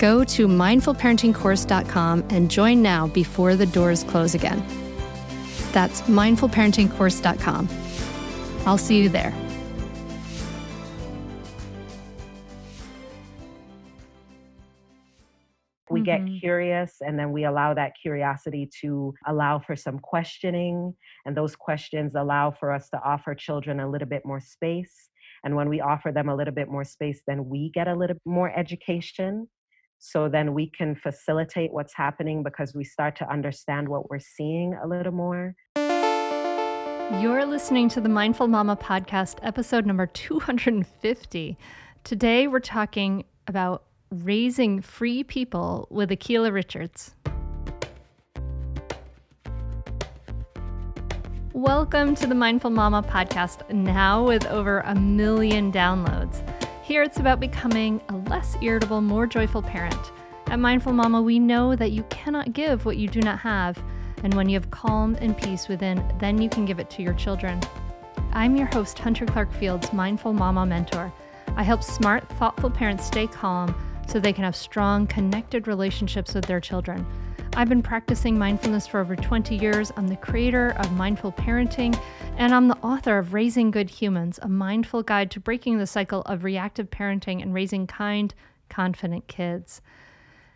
Go to mindfulparentingcourse.com and join now before the doors close again. That's mindfulparentingcourse.com. I'll see you there. We mm-hmm. get curious and then we allow that curiosity to allow for some questioning. And those questions allow for us to offer children a little bit more space. And when we offer them a little bit more space, then we get a little more education so then we can facilitate what's happening because we start to understand what we're seeing a little more. You're listening to the Mindful Mama podcast, episode number 250. Today we're talking about raising free people with Akilah Richards. Welcome to the Mindful Mama podcast, now with over a million downloads. Here it's about becoming a less irritable, more joyful parent. At Mindful Mama, we know that you cannot give what you do not have, and when you have calm and peace within, then you can give it to your children. I'm your host, Hunter Clark Fields, Mindful Mama Mentor. I help smart, thoughtful parents stay calm so they can have strong, connected relationships with their children. I've been practicing mindfulness for over 20 years. I'm the creator of Mindful Parenting, and I'm the author of Raising Good Humans, a mindful guide to breaking the cycle of reactive parenting and raising kind, confident kids.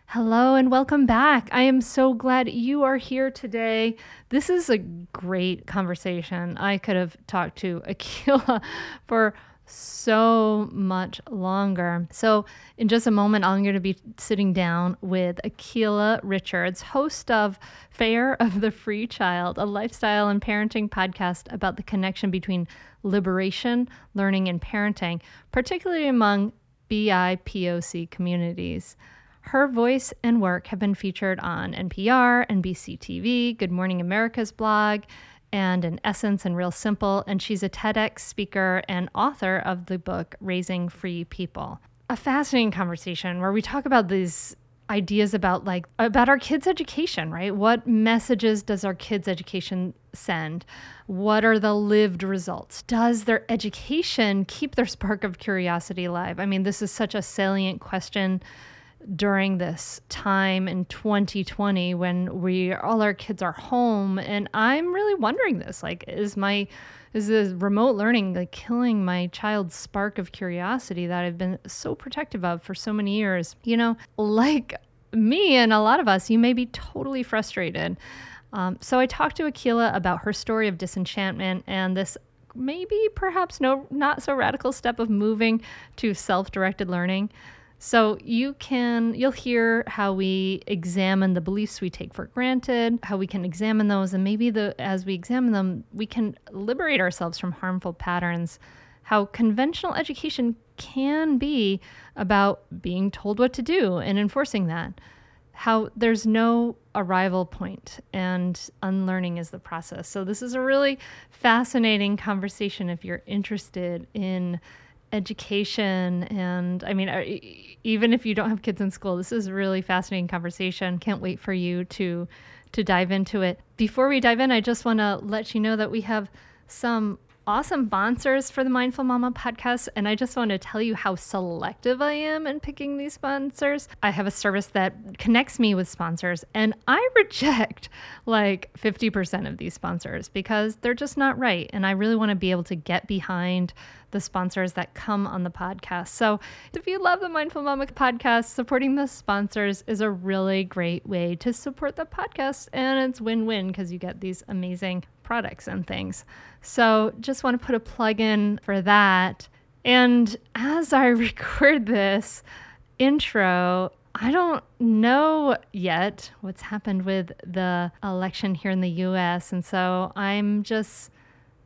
Hello and welcome back. I am so glad you are here today. This is a great conversation. I could have talked to Akilah for so much longer. So, in just a moment, I'm going to be sitting down with Akilah Richards, host of Fare of the Free Child, a lifestyle and parenting podcast about the connection between liberation, learning, and parenting, particularly among BIPOC communities. Her voice and work have been featured on NPR, NBC TV, Good Morning America's blog, and an essence and real simple. And she's a TEDx speaker and author of the book Raising Free People. A fascinating conversation where we talk about these ideas about like about our kids education right what messages does our kids education send what are the lived results does their education keep their spark of curiosity alive i mean this is such a salient question during this time in 2020 when we all our kids are home and i'm really wondering this like is my is this remote learning like killing my child's spark of curiosity that i've been so protective of for so many years? You know like me and a lot of us you may be totally frustrated. Um, so i talked to akilah about her story of disenchantment and this maybe perhaps no not so radical step of moving to self-directed learning so you can you'll hear how we examine the beliefs we take for granted, how we can examine those and maybe the as we examine them, we can liberate ourselves from harmful patterns. How conventional education can be about being told what to do and enforcing that. How there's no arrival point and unlearning is the process. So, this is a really fascinating conversation if you're interested in education and i mean even if you don't have kids in school this is a really fascinating conversation. Can't wait for you to to dive into it. Before we dive in i just want to let you know that we have some awesome sponsors for the Mindful Mama podcast. And I just want to tell you how selective I am in picking these sponsors. I have a service that connects me with sponsors, and I reject like 50% of these sponsors because they're just not right. And I really want to be able to get behind the sponsors that come on the podcast. So if you love the Mindful Mama podcast, supporting the sponsors is a really great way to support the podcast. And it's win win because you get these amazing products and things. So just want to put a plug in for that. And as I record this intro, I don't know yet what's happened with the election here in the US. And so I'm just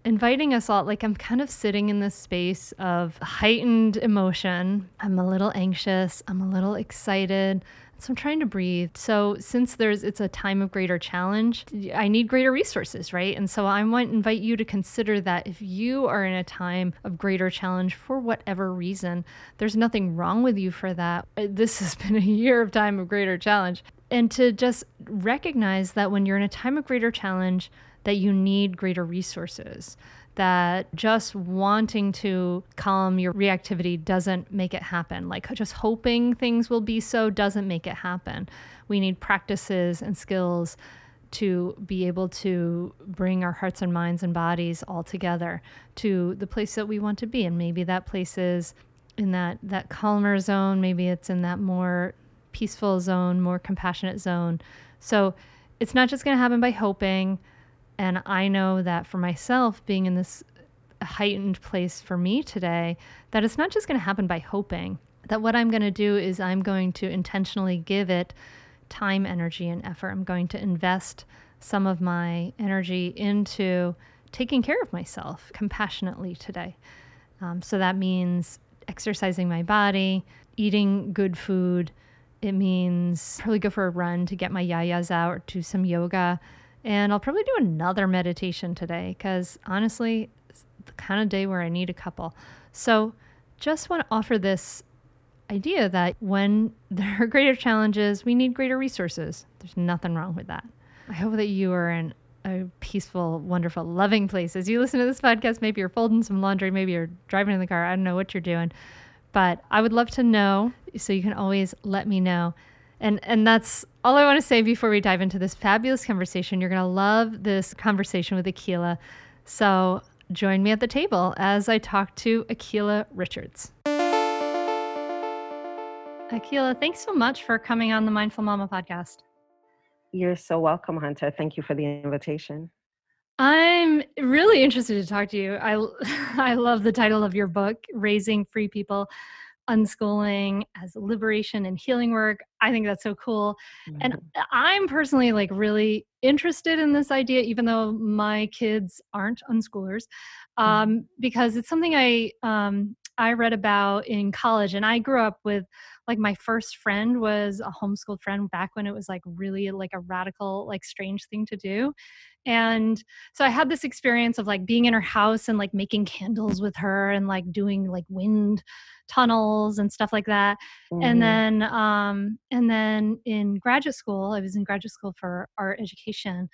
inviting us all, like, I'm kind of sitting in this space of heightened emotion. I'm a little anxious, I'm a little excited. So I'm trying to breathe. So since there's it's a time of greater challenge, I need greater resources, right? And so I want to invite you to consider that if you are in a time of greater challenge for whatever reason, there's nothing wrong with you for that. Uh, this has been a year of time of greater challenge. And to just recognize that when you're in a time of greater challenge, that you need greater resources that just wanting to calm your reactivity doesn't make it happen. Like just hoping things will be so doesn't make it happen. We need practices and skills to be able to bring our hearts and minds and bodies all together to the place that we want to be. And maybe that place is in that, that calmer zone, maybe it's in that more peaceful zone, more compassionate zone. So it's not just going to happen by hoping and I know that for myself, being in this heightened place for me today, that it's not just going to happen by hoping. That what I'm going to do is I'm going to intentionally give it time, energy, and effort. I'm going to invest some of my energy into taking care of myself compassionately today. Um, so that means exercising my body, eating good food. It means probably go for a run to get my yayas out, or do some yoga. And I'll probably do another meditation today because honestly, it's the kind of day where I need a couple. So just want to offer this idea that when there are greater challenges, we need greater resources. There's nothing wrong with that. I hope that you are in a peaceful, wonderful, loving place. As you listen to this podcast, maybe you're folding some laundry, maybe you're driving in the car. I don't know what you're doing, but I would love to know. So you can always let me know and and that's all I want to say before we dive into this fabulous conversation. You're going to love this conversation with Akilah. So join me at the table as I talk to Akilah Richards. Akilah, thanks so much for coming on the Mindful Mama podcast. You're so welcome, Hunter. Thank you for the invitation. I'm really interested to talk to you. I I love the title of your book, Raising Free People unschooling as liberation and healing work. I think that's so cool. Mm-hmm. And I'm personally like really interested in this idea, even though my kids aren't unschoolers, mm-hmm. um, mm-hmm. because it's something I um, I read about in college. And I grew up with like my first friend was a homeschooled friend back when it was like really like a radical, like strange thing to do. And so I had this experience of like being in her house and like making candles with her and like doing like wind tunnels and stuff like that. Mm-hmm. And then um and then in graduate school, I was in graduate school for art education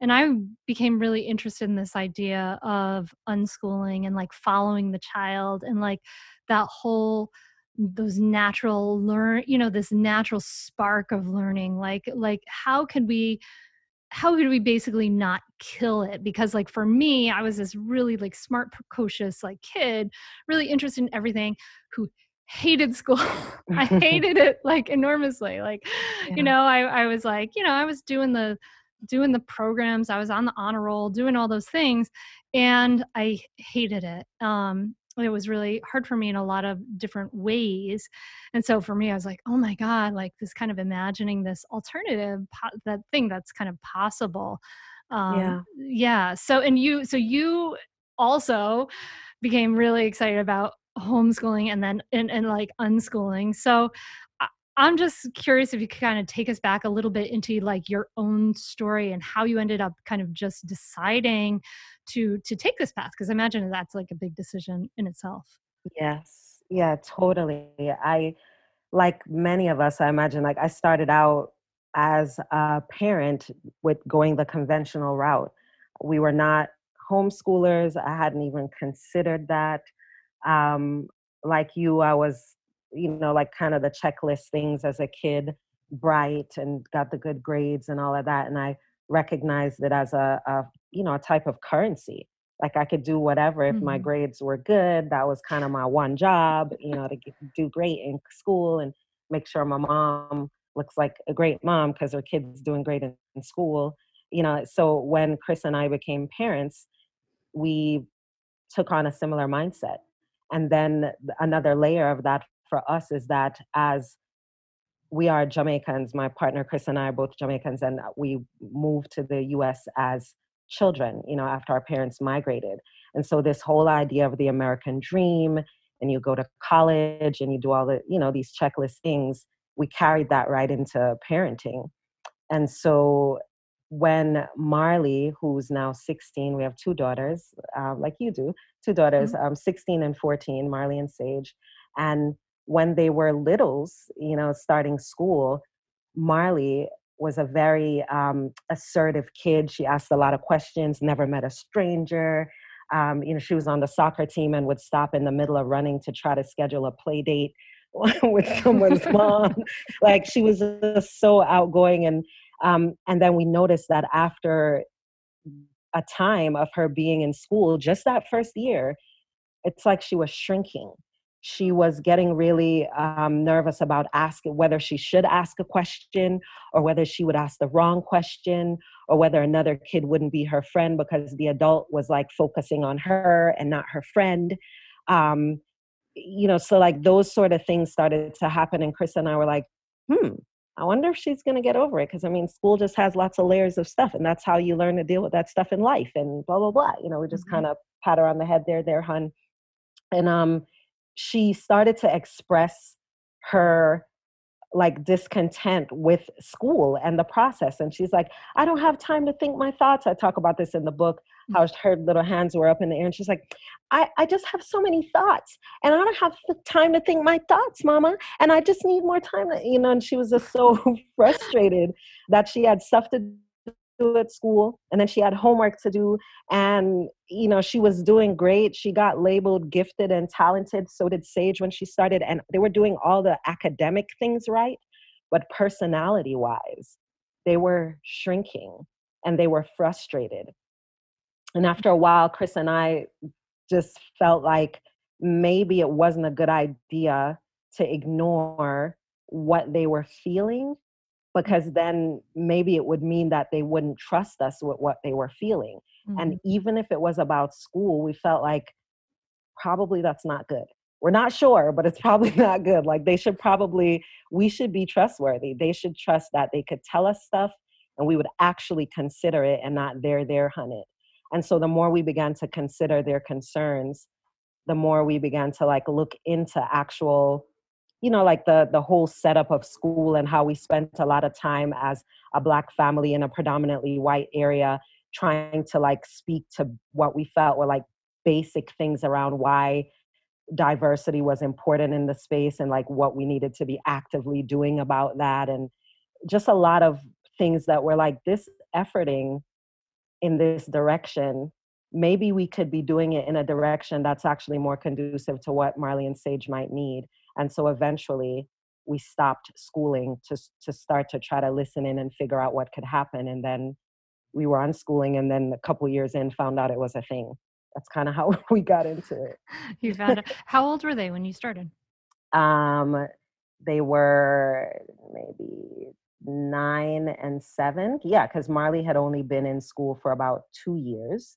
and I became really interested in this idea of unschooling and like following the child and like that whole mm, those natural learn you know this natural spark of learning like like how could we how could we basically not kill it because like for me i was this really like smart precocious like kid really interested in everything who hated school i hated it like enormously like yeah. you know I, I was like you know i was doing the doing the programs i was on the honor roll doing all those things and i hated it um it was really hard for me in a lot of different ways and so for me i was like oh my god like this kind of imagining this alternative that thing that's kind of possible um, yeah yeah so and you so you also became really excited about homeschooling and then and, and like unschooling. So I'm just curious if you could kind of take us back a little bit into like your own story and how you ended up kind of just deciding to to take this path because I imagine that's like a big decision in itself. Yes. Yeah, totally. I like many of us, I imagine like I started out as a parent with going the conventional route. We were not homeschoolers. I hadn't even considered that. Um, like you, I was, you know, like kind of the checklist things as a kid, bright and got the good grades and all of that. And I recognized it as a, a you know, a type of currency. Like I could do whatever if mm-hmm. my grades were good. That was kind of my one job, you know, to get, do great in school and make sure my mom looks like a great mom because her kid's doing great in, in school. You know, so when Chris and I became parents, we took on a similar mindset. And then another layer of that for us is that as we are Jamaicans, my partner Chris and I are both Jamaicans, and we moved to the US as children, you know, after our parents migrated. And so this whole idea of the American dream, and you go to college and you do all the, you know, these checklist things, we carried that right into parenting. And so when Marley, who's now 16, we have two daughters, uh, like you do, two daughters, mm-hmm. um, 16 and 14, Marley and Sage. And when they were littles, you know, starting school, Marley was a very um, assertive kid. She asked a lot of questions, never met a stranger. Um, you know, she was on the soccer team and would stop in the middle of running to try to schedule a play date with someone's mom. Like she was just so outgoing and um, and then we noticed that after a time of her being in school, just that first year, it's like she was shrinking. She was getting really um, nervous about asking whether she should ask a question or whether she would ask the wrong question or whether another kid wouldn't be her friend because the adult was like focusing on her and not her friend. Um, you know, so like those sort of things started to happen. And Chris and I were like, hmm, I wonder if she's going to get over it because I mean, school just has lots of layers of stuff, and that's how you learn to deal with that stuff in life, and blah blah blah. You know, we just mm-hmm. kind of pat her on the head there, there, hun. And um, she started to express her like discontent with school and the process. And she's like, I don't have time to think my thoughts. I talk about this in the book, mm. how her little hands were up in the air. And she's like, I, I just have so many thoughts and I don't have the time to think my thoughts, mama. And I just need more time, to, you know, and she was just so frustrated that she had stuff to at school and then she had homework to do and you know she was doing great. She got labeled gifted and talented so did sage when she started and they were doing all the academic things right but personality wise they were shrinking and they were frustrated. And after a while chris and i just felt like maybe it wasn't a good idea to ignore what they were feeling because then maybe it would mean that they wouldn't trust us with what they were feeling. Mm-hmm. And even if it was about school, we felt like probably that's not good. We're not sure, but it's probably not good. Like they should probably, we should be trustworthy. They should trust that they could tell us stuff and we would actually consider it and not there, there, it. And so the more we began to consider their concerns, the more we began to like look into actual you know like the the whole setup of school and how we spent a lot of time as a black family in a predominantly white area trying to like speak to what we felt were like basic things around why diversity was important in the space and like what we needed to be actively doing about that. And just a lot of things that were like this efforting in this direction maybe we could be doing it in a direction that's actually more conducive to what marley and sage might need and so eventually we stopped schooling to, to start to try to listen in and figure out what could happen. And then we were unschooling and then a couple years in found out it was a thing. That's kind of how we got into it. you found it. How old were they when you started? Um, they were maybe nine and seven. Yeah, because Marley had only been in school for about two years.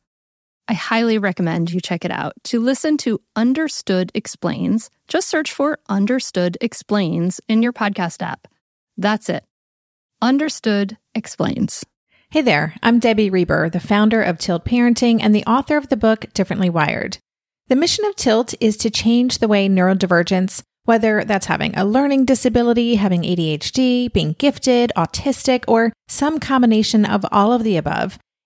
I highly recommend you check it out. To listen to Understood Explains, just search for Understood Explains in your podcast app. That's it. Understood Explains. Hey there, I'm Debbie Reber, the founder of Tilt Parenting and the author of the book Differently Wired. The mission of Tilt is to change the way neurodivergence, whether that's having a learning disability, having ADHD, being gifted, autistic, or some combination of all of the above,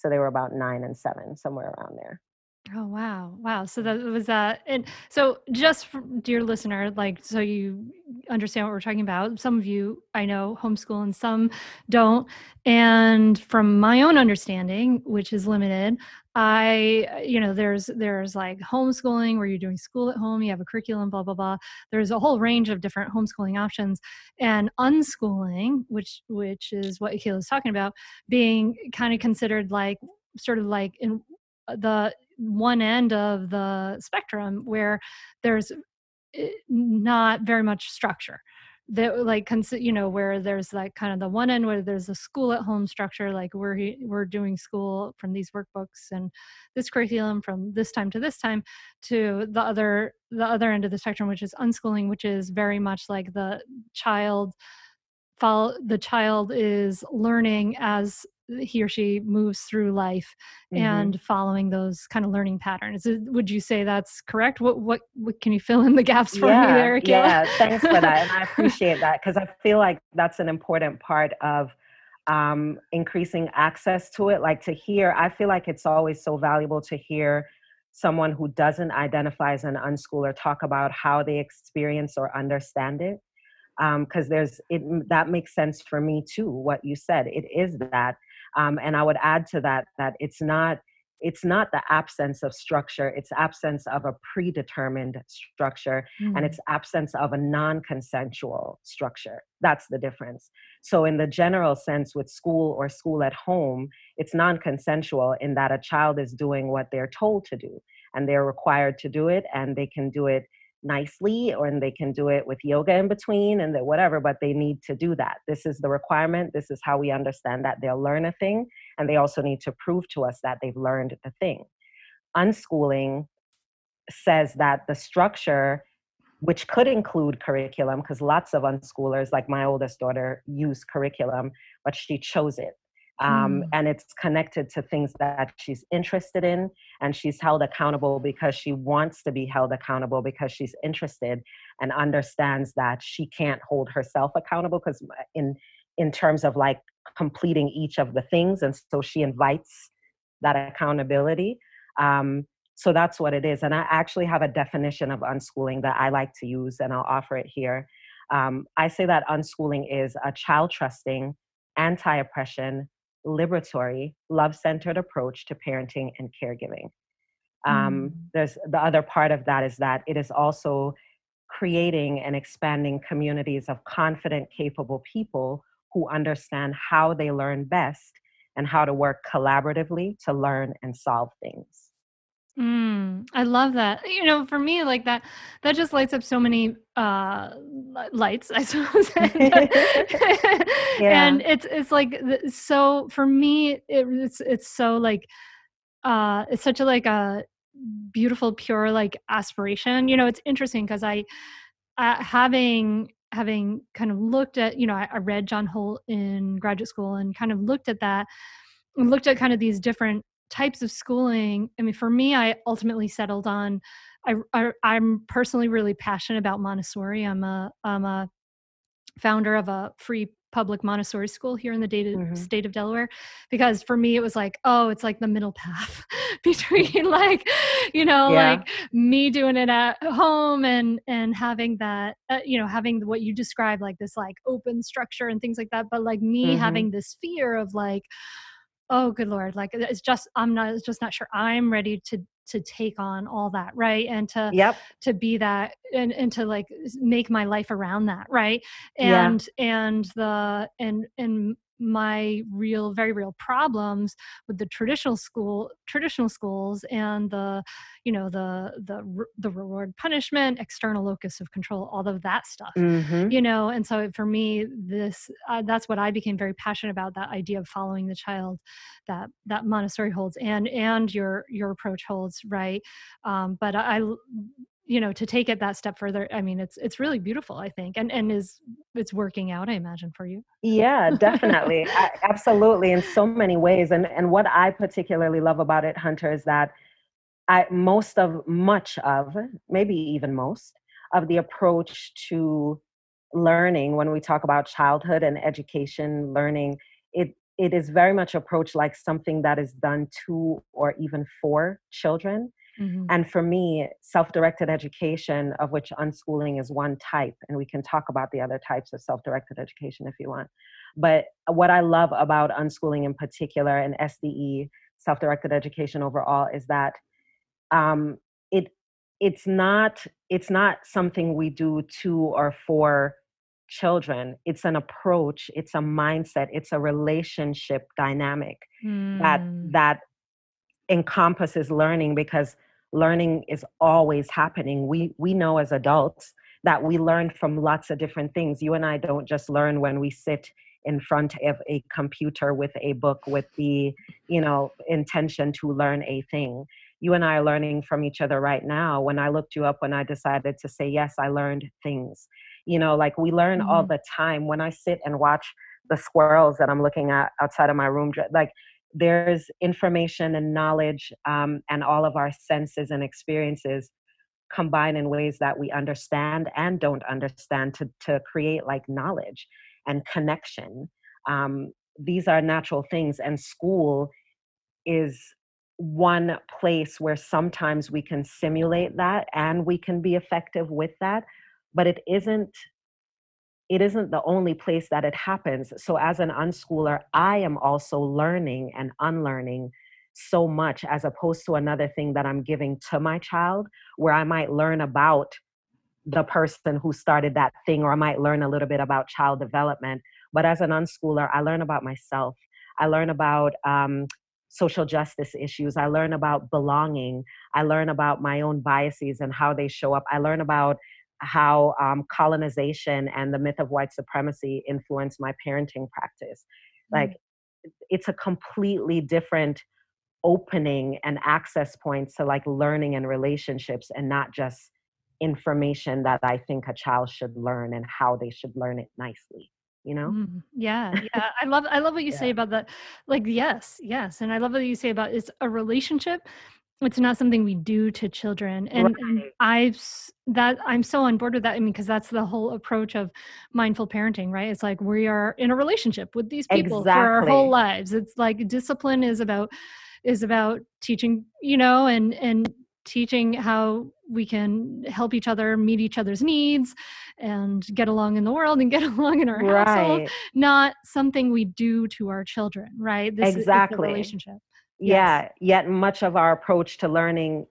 So they were about nine and seven, somewhere around there. Oh wow, wow! So that was that, uh, and so just for, dear listener, like so you understand what we're talking about. Some of you I know homeschool, and some don't. And from my own understanding, which is limited, I you know there's there's like homeschooling where you're doing school at home, you have a curriculum, blah blah blah. There's a whole range of different homeschooling options, and unschooling, which which is what Akilah is talking about, being kind of considered like sort of like in uh, the one end of the spectrum where there's eh, not very much structure. That like you know where there's like kind of the one end where there's a school at home structure like we're we're doing school from these workbooks and this curriculum from this time to this time to the other the other end of the spectrum which is unschooling which is very much like the child follow the child is learning as he or she moves through life mm-hmm. and following those kind of learning patterns. Would you say that's correct? What, what, what can you fill in the gaps for yeah, me there, Akilah? Yeah, thanks for that. And I appreciate that because I feel like that's an important part of um, increasing access to it. Like to hear, I feel like it's always so valuable to hear someone who doesn't identify as an unschooler talk about how they experience or understand it because um, there's it that makes sense for me too what you said it is that um, and I would add to that that it's not it's not the absence of structure it's absence of a predetermined structure mm-hmm. and it's absence of a non-consensual structure that's the difference so in the general sense with school or school at home it's non-consensual in that a child is doing what they're told to do and they're required to do it and they can do it nicely or and they can do it with yoga in between and whatever but they need to do that. This is the requirement this is how we understand that they'll learn a thing and they also need to prove to us that they've learned the thing. Unschooling says that the structure which could include curriculum because lots of unschoolers like my oldest daughter use curriculum but she chose it um, mm. and it's connected to things that she's interested in and she's held accountable because she wants to be held accountable because she's interested and understands that she can't hold herself accountable because in in terms of like completing each of the things and so she invites that accountability um, so that's what it is and i actually have a definition of unschooling that i like to use and i'll offer it here um, i say that unschooling is a child trusting anti-oppression liberatory, love centered approach to parenting and caregiving. Um, Mm. There's the other part of that is that it is also creating and expanding communities of confident, capable people who understand how they learn best and how to work collaboratively to learn and solve things. Mm, I love that. You know, for me, like that, that just lights up so many uh lights, I suppose. Yeah. and it's it's like so for me, it, it's it's so like uh it's such a like a beautiful, pure like aspiration. You know, it's interesting because I uh, having having kind of looked at you know I, I read John Holt in graduate school and kind of looked at that and looked at kind of these different types of schooling i mean for me i ultimately settled on I, I i'm personally really passionate about montessori i'm a i'm a founder of a free public montessori school here in the data, Mhm. state of delaware because for me it was like oh it's like the middle path between like you know Yeah. like me doing it at home and and having that uh, you know having what you describe like this like open structure and things like that but like me Mhm. having this fear of like oh good lord like it's just i'm not it's just not sure i'm ready to to take on all that right and to Yep. to be that and and to like make my life around that right Yeah. and and the and and my real very real problems with the traditional school traditional schools and the you know the the the reward punishment external locus of control all of that stuff hmm you know and so for me this uh, that's what i became very passionate about that idea of following the child that that montessori holds and and your your approach holds right? Um but i I- you know to take it that step further i mean it's it's really beautiful i think and and is it's working out i imagine for you Yeah, definitely. I, absolutely in so many ways. And and what I particularly love about it, Hunter, is that I most of much of, maybe even most, of the approach to learning when we talk about childhood and education learning, it it is very much approached like something that is done to or even for children. Mhm. And for me, self directed education, of which unschooling is one type, and we can talk about the other types of self directed education if you want. But what I love about unschooling in particular and SDE, self directed education overall, is that um, it it's not it's not something we do to or for children it's an approach it's a mindset it's a relationship dynamic that Mm. that encompasses learning because learning is always happening. We we know as adults that we learn from lots of different things. You and i don't just learn when we sit in front of a computer with a book with the you know intention to learn a thing. You and i are learning from each other right now. When i looked you up when i decided to say yes i learned things. You know like we learn all Mhm. the time. When i sit and watch the squirrels that i'm looking at outside of my room like there's information and knowledge um, and all of our senses and experiences combine in ways that we understand and don't understand to, to create like knowledge and connection. Um, these are natural things and school is one place where sometimes we can simulate that and we can be effective with that but it isn't it isn't the only place that it happens. So, as an unschooler, I am also learning and unlearning so much as opposed to another thing that I'm giving to my child, where I might learn about the person who started that thing, or I might learn a little bit about child development. But as an unschooler, I learn about myself. I learn about um, social justice issues. I learn about belonging. I learn about my own biases and how they show up. I learn about how um, colonization and the myth of white supremacy influenced my parenting practice. Like, it's a completely different opening and access points to like learning and relationships and not just information that I think a child should learn and how they should learn it nicely, you know? Mm, yeah, yeah. I love I love what you say about that. Like, yes, yes. And I love what you say about it's a relationship. It's not something we do to children. And, Right. I've that I'm so on board with that. I mean, because that's the whole approach of mindful parenting, right? It's like we are in a relationship with these people for our whole lives. It's like discipline is about is about teaching, you know, and and teaching how we can help each other meet each other's needs and get along in the world and get along in our right. household not something we do to our children right this exactly is relationship yeah yes. yet much of our approach to learning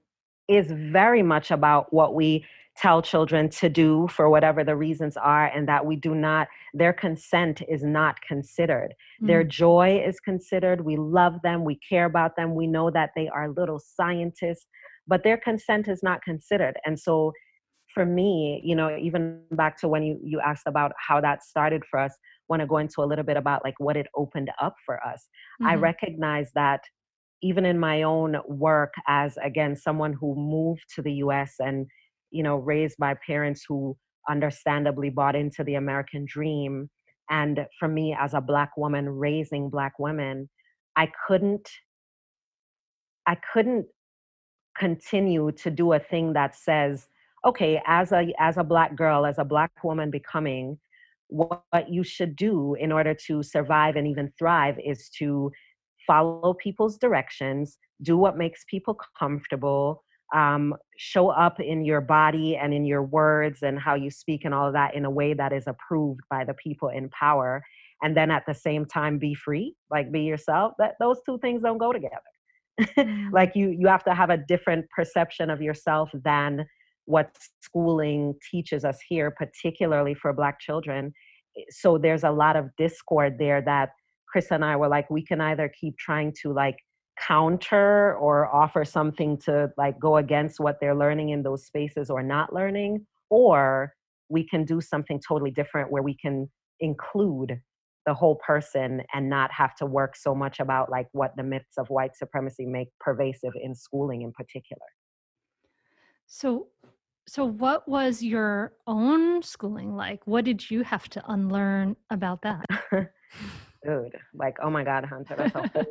is very much about what we tell children to do for whatever the reasons are and that we do not their consent is not considered mm. their joy is considered we love them we care about them we know that they are little scientists but their consent is not considered and so for me you know even back to when you you asked about how that started for us want to go into a little bit about like what it opened up for us mm-hmm. i recognize that even in my own work as again someone who moved to the us and you know raised by parents who understandably bought into the american dream and for me as a black woman raising black women i couldn't i couldn't continue to do a thing that says okay as a as a black girl as a black woman becoming what, you should do in order to survive and even thrive is to follow people's directions do what makes people comfortable um, show up in your body and in your words and how you speak and all of that in a way that is approved by the people in power and then at the same time be free like be yourself that those two things don't go together. Like you you have to have a different perception of yourself than what schooling teaches us here particularly for black children. So there's a lot of discord there that chris and i were like we can either keep trying to like counter or offer something to like go against what they're learning in those spaces or not learning or we can do something totally different where we can include the whole person and not have to work so much about like what the myths of white supremacy make pervasive in schooling in particular. So so what was your own schooling like? What did you have to unlearn about that dude like oh my god hunter that's a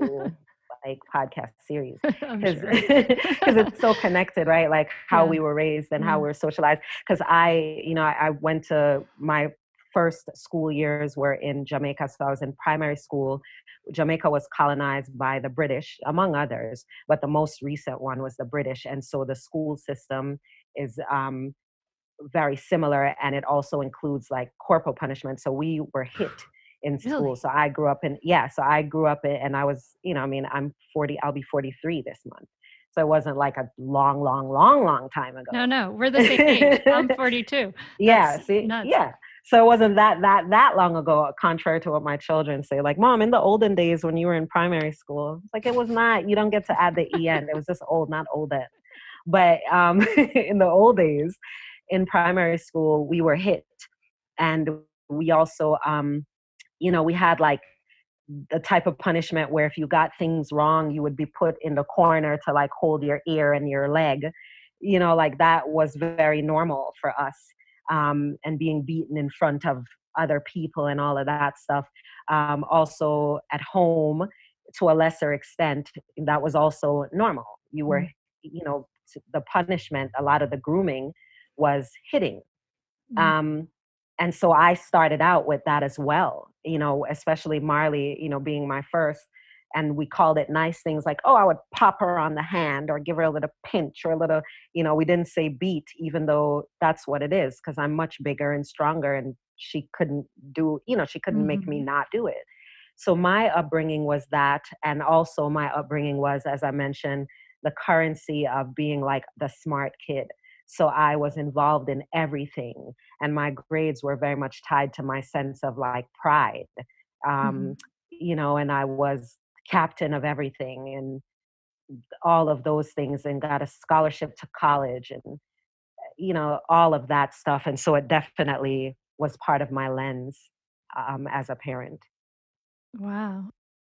whole like podcast series because sure. it's so connected right like how yeah. we were raised and mm. how mm-hmm. we are socialized because i you know I, I went to my first school years were in jamaica so i was in primary school jamaica was colonized by the british among others but the most recent one was the british and so the school system is um, very similar and it also includes like corporal punishment so we were hit in school. Really? So I grew up in yeah. So I grew up in, and I was you know I mean I'm 40. I'll be 43 this month. So it wasn't like a long, long, long, long time ago. No, no, we're the same age. I'm 42. That's yeah, see, nuts. yeah. So it wasn't that that that long ago. Contrary to what my children say, like, "Mom, in the olden days when you were in primary school, like it was not. You don't get to add the en. It was just old, not olden. But um, in the old days, in primary school, we were hit, and we also um, you know, we had like the type of punishment where if you got things wrong, you would be put in the corner to like hold your ear and your leg. You know, like that was very normal for us. Um, and being beaten in front of other people and all of that stuff. Um, also at home, to a lesser extent, that was also normal. You were, mm-hmm. you know, the punishment, a lot of the grooming was hitting. Mm-hmm. Um, and so I started out with that as well, you know, especially Marley, you know, being my first. And we called it nice things like, oh, I would pop her on the hand or give her a little pinch or a little, you know, we didn't say beat, even though that's what it is, because I'm much bigger and stronger and she couldn't do, you know, she couldn't mm-hmm. make me mm-hmm. not do it. So my upbringing was that. And also my upbringing was, as I mentioned, the currency of being like the smart kid so I was involved in everything. And my grades were very much tied to my sense of like pride. Um, mm-hmm. You know, and I was captain of everything and all of those things and got a scholarship to college and, you know, all of that stuff. And so it definitely was part of my lens um, as a parent. Wow.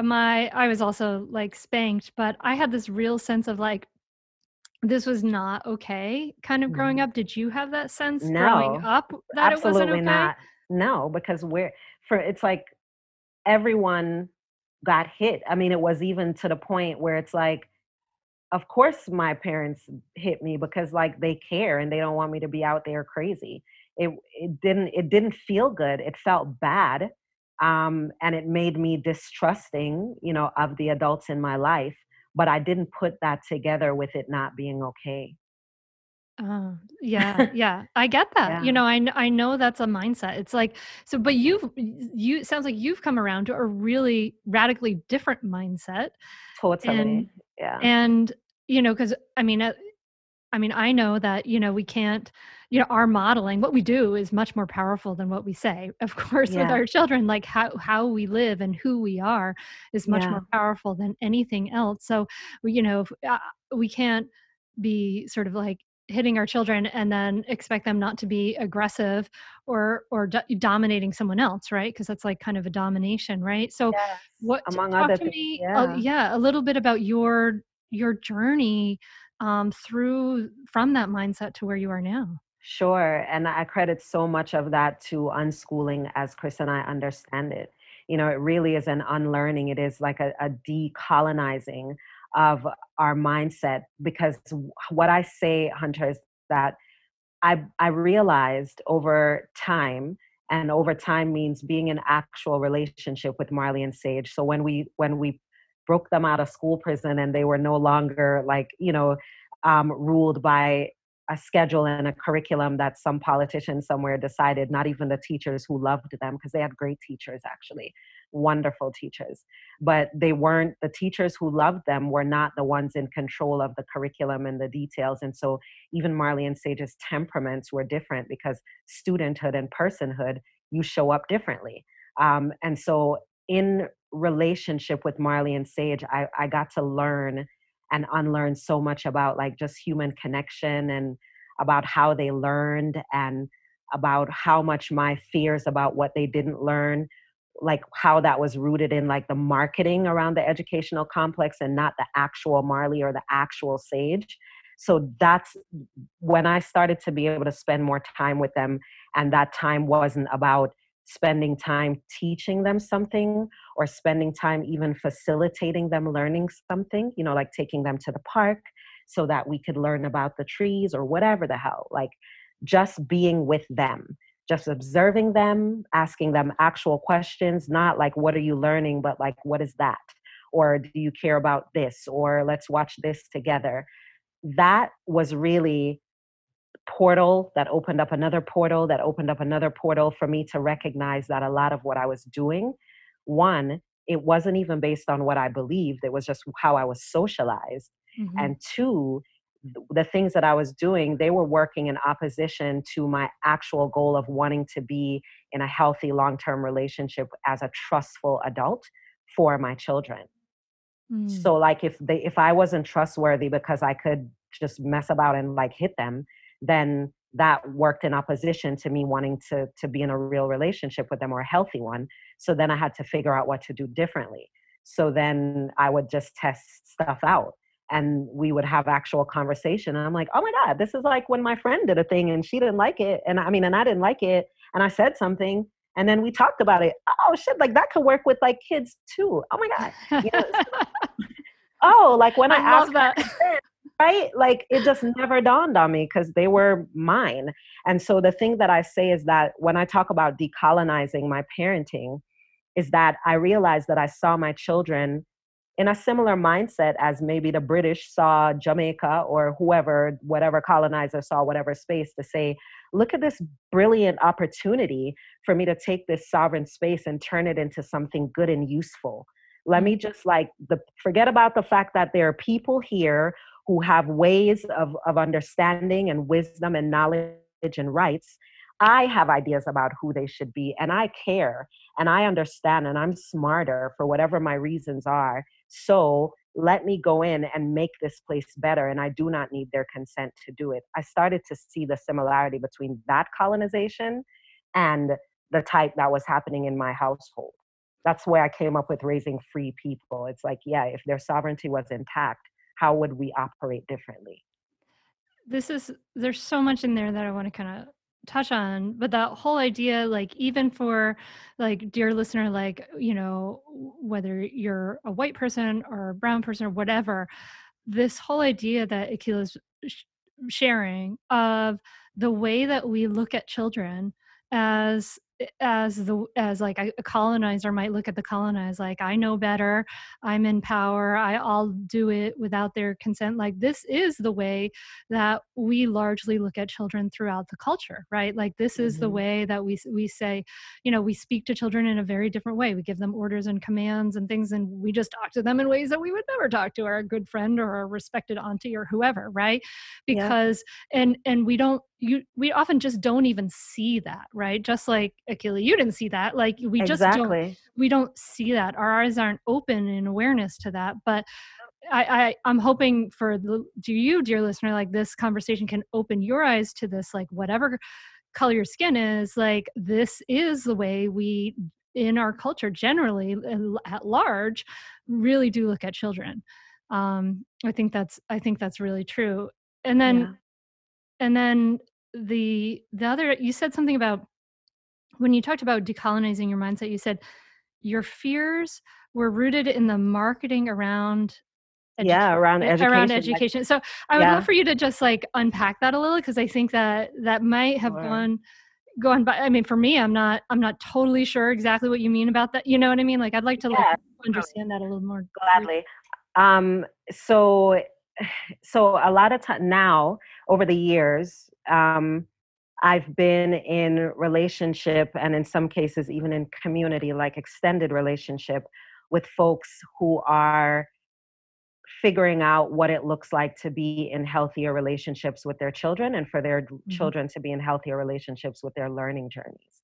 my I was also like spanked, but I had this real sense of like this was not okay kind of growing mm-hmm. up. Did you have that sense no, growing up that it wasn't okay? not. No, because we're for it's like everyone got hit. I mean, it was even to the point where it's like of course my parents hit me because like they care and they don't want me to be out there crazy. It it didn't it didn't feel good. It felt bad um, and it made me distrusting you know of the adults in my life but i didn't put that together with it not being okay Oh, yeah, yeah. I get that. Yeah. You know, I I know that's a mindset. It's like so but you've you it sounds like you've come around to a really radically different mindset. Totally. And, yeah. And you know, cuz I mean uh, I mean, I know that, you know, we can't, you know, our modeling, what we do is much more powerful than what we say. Of course, yeah. with our children, like how, how we live and who we are is much yeah. more powerful than anything else. So, you know, uh, we can't be sort of like hitting our children and then expect them not to be aggressive or or do- dominating someone else right because that's like kind of a domination right so yes, what among talk other to things, me yeah. Uh, yeah a little bit about your your journey um, through from that mindset to where you are now? Sure. And I credit so much of that to unschooling as Chris and I understand it. You know, it really is an unlearning, it is like a, a decolonizing of our mindset because what I say, Hunter, is that I, I realized over time and over time means being in actual relationship with Marley and Sage. So when we when we broke them out of school prison and they were no longer like you know um, ruled by a schedule and a curriculum that some politician somewhere decided not even the teachers who loved them because they had great teachers actually wonderful teachers but they weren't the teachers who loved them were not the ones in control of the curriculum and the details and so even marley and sage's temperaments were different because studenthood and personhood you show up differently um, and so in relationship with Marley and Sage, I, I got to learn and unlearn so much about like just human connection and about how they learned and about how much my fears about what they didn't learn like how that was rooted in like the marketing around the educational complex and not the actual marley or the actual sage. So that's when i started to be able to spend more time with them and that time wasn't about spending time teaching them something or spending time even facilitating them learning something, you know, like taking them to the park so that we could learn about the trees or whatever the hell, like just being with them, just observing them, asking them actual questions, not like, what are you learning, but like, what is that? Or do you care about this? Or let's watch this together. That was really portal that opened up another portal that opened up another portal for me to recognize that a lot of what I was doing, one, it wasn't even based on what I believed, it was just how I was socialized. Mm-hmm. And two, the things that I was doing, they were working in opposition to my actual goal of wanting to be in a healthy long term relationship as a trustful adult for my children. mm. so like if they if i wasn't trustworthy because i could just mess about and like hit them then that worked in opposition to me wanting to to be in a real relationship with them or a healthy one. So then i had to figure out what to do differently. So then i would just test stuff out and we would have actual conversation and i'm like oh my god this is like when my friend did a thing and she didn't like it and i mean and i didn't like it and i said something and then we talked about it. Oh shit like that could work with like kids too. Oh my god you know, oh like when i, I asked that right like it just never dawned on me because they were mine and so the thing that i say is that when i talk about decolonizing my parenting is that i realized that i saw my children in a similar mindset as maybe the British saw Jamaica or whoever, whatever colonizer saw whatever space to say, look at this brilliant opportunity for me to take this sovereign space and turn it into something good and useful. Let me mm-hmm. just like the forget about the fact that there are people here who have ways of, of understanding and wisdom and knowledge and rights. I have ideas about who they should be, and I care, and I understand, and I'm smarter for whatever my reasons are. So let me go in and make this place better, and I do not need their consent to do it. I started to see the similarity between that colonization and the type that was happening in my household. That's where I came up with raising free people. It's like, yeah, if their sovereignty was intact, how would we operate differently? This is, there's so much in there that I want to kind of touch on but that whole idea like even for like dear listener like you know whether you're a white person or a brown person or whatever this whole idea that Akilah's sharing of the way that we look at children as as the as like a colonizer might look at the colonized like i know better i'm in power I, i'll do it without their consent like this is the way that we largely look at children throughout the culture right like this is mm-hmm. the way that we we say you know we speak to children in a very different way we give them orders and commands and things and we just talk to them in ways that we would never talk to our good friend or a respected auntie or whoever right because yeah. and and we don't you we often just don't even see that right? Just like Akilah you didn't see that. Like we just don't we don't see that. Our eyes aren't open in awareness to that but I, I i'm hoping for the do you dear listener like this conversation can open your eyes to this like whatever color your skin is like this is the way we in our culture generally at large really do look at children. Um i think that's i think that's really true. And then yeah. and then the the other you said something about when you talked about decolonizing your mindset you said your fears were rooted in the marketing around yeah around education around education so i would yeah. love for you to just like unpack that a little because i think that that might have sure. gone gone by i mean for me i'm not i'm not totally sure exactly what you mean about that you know what i mean like i'd like to yeah. like understand that a little more gladly um so so a lot of time now over the years um, I've been in relationship and in some cases even in community, like extended relationship with folks who are figuring out what it looks like to be in healthier relationships with their children and for their mm-hmm. children to be in healthier relationships with their learning journeys.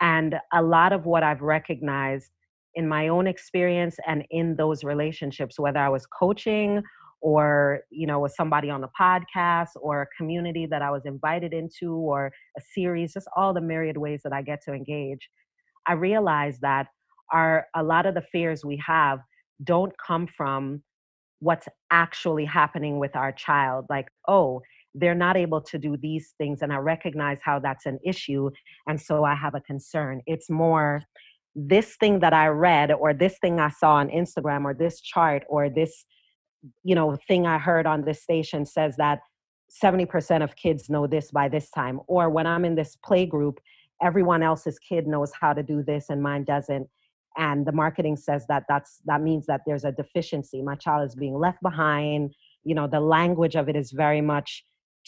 And a lot of what I've recognized in my own experience and in those relationships, whether I was coaching or you know with somebody on the podcast or a community that i was invited into or a series just all the myriad ways that i get to engage i realized that our a lot of the fears we have don't come from what's actually happening with our child like oh they're not able to do these things and i recognize how that's an issue and so i have a concern. It's more this thing that i read or this thing i saw on instagram or this chart or this you know thing i heard on this station says that 70% of kids know this by this time or when i'm in this play group everyone else's kid knows how to do this and mine doesn't and the marketing says that that's that means that there's a deficiency. My child is being left behind. You know the language of it is very much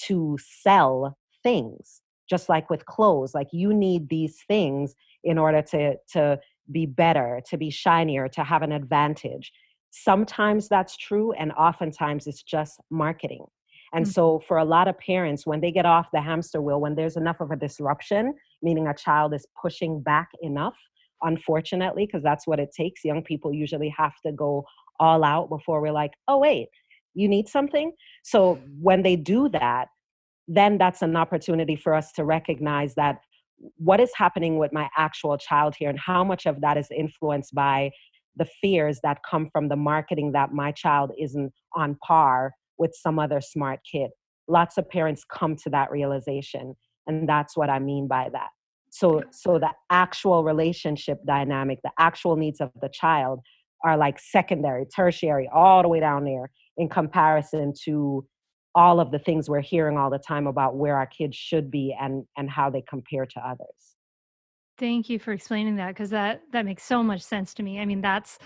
to sell things just like with clothes like you need these things in order to to be better to be shinier to have an advantage Sometimes that's true, and oftentimes it's just marketing. And mm-hmm. so, for a lot of parents, when they get off the hamster wheel, when there's enough of a disruption, meaning a child is pushing back enough, unfortunately, because that's what it takes, young people usually have to go all out before we're like, oh, wait, you need something? So when they do that, then that's an opportunity for us to recognize that what is happening with my actual child here and how much of that is influenced by the fears that come from the marketing that my child isn't on par with some other smart kid. Lots of parents come to that realization, and that's what I mean by that. So, so the actual relationship dynamic, the actual needs of the child are like secondary, tertiary, all the way down there in comparison to all of the things we're hearing all the time about where our kids should be and and how they compare to others. Thank you for explaining that because that that makes so much sense to me. I mean, that's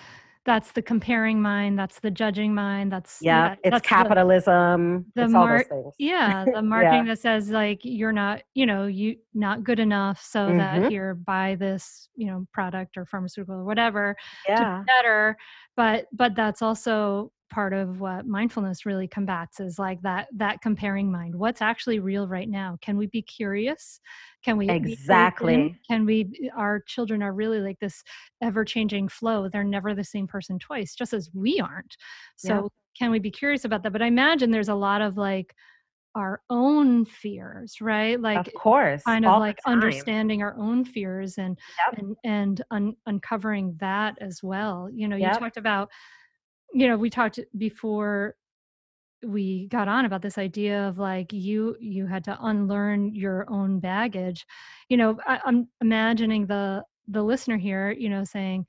that's the comparing mind, that's the judging mind, that's yeah, that, it's that's capitalism. The, the it's mar- all those things. yeah, the marketing yeah. that says like you're not, you know, you not good enough, so mm-hmm. that here buy this, you know, product or pharmaceutical or whatever yeah. to be better. But but that's also part of what mindfulness really combats is like that that comparing mind what's actually real right now? Can we be curious? Can we exactly. Can we our children are really like this ever changing flow they're never the same person twice just as we aren't. So yeah. can we be curious about that? But i imagine there's a lot of like our own fears right? Like of course kind of like understanding our own fears and yep. and and un- uncovering that as well. You know yep. you talked about you know we talked before we got on about this idea of like you you had to unlearn your own baggage. You know I, i'm imagining the the listener here you know saying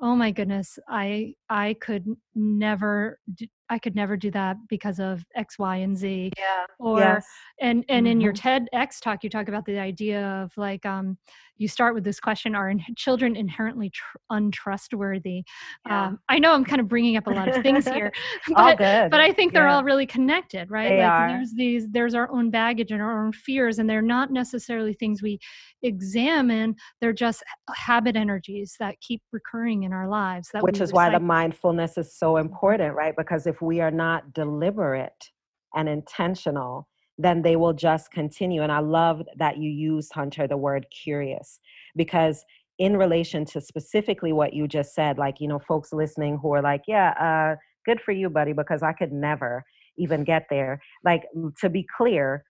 oh my goodness i i could never do, i could never do that because of x y and z yeah or yes. and and mm-hmm. in your tedx talk you talk about the idea of like um you start with this question are in, children inherently tr- untrustworthy yeah. um, i know i'm kind of bringing up a lot of things here but, but i think they're yeah. all really connected right they like are. there's these there's our own baggage and our own fears and they're not necessarily things we examine they're just habit energies that keep recurring in our lives that which is why the mindfulness is so important right because if we are not deliberate and intentional then they will just continue. And I love that you used, Hunter, the word curious, because in relation to specifically what you just said, like, you know, folks listening who are like, yeah, uh, good for you, buddy, because I could never even get there. Like, to be clear,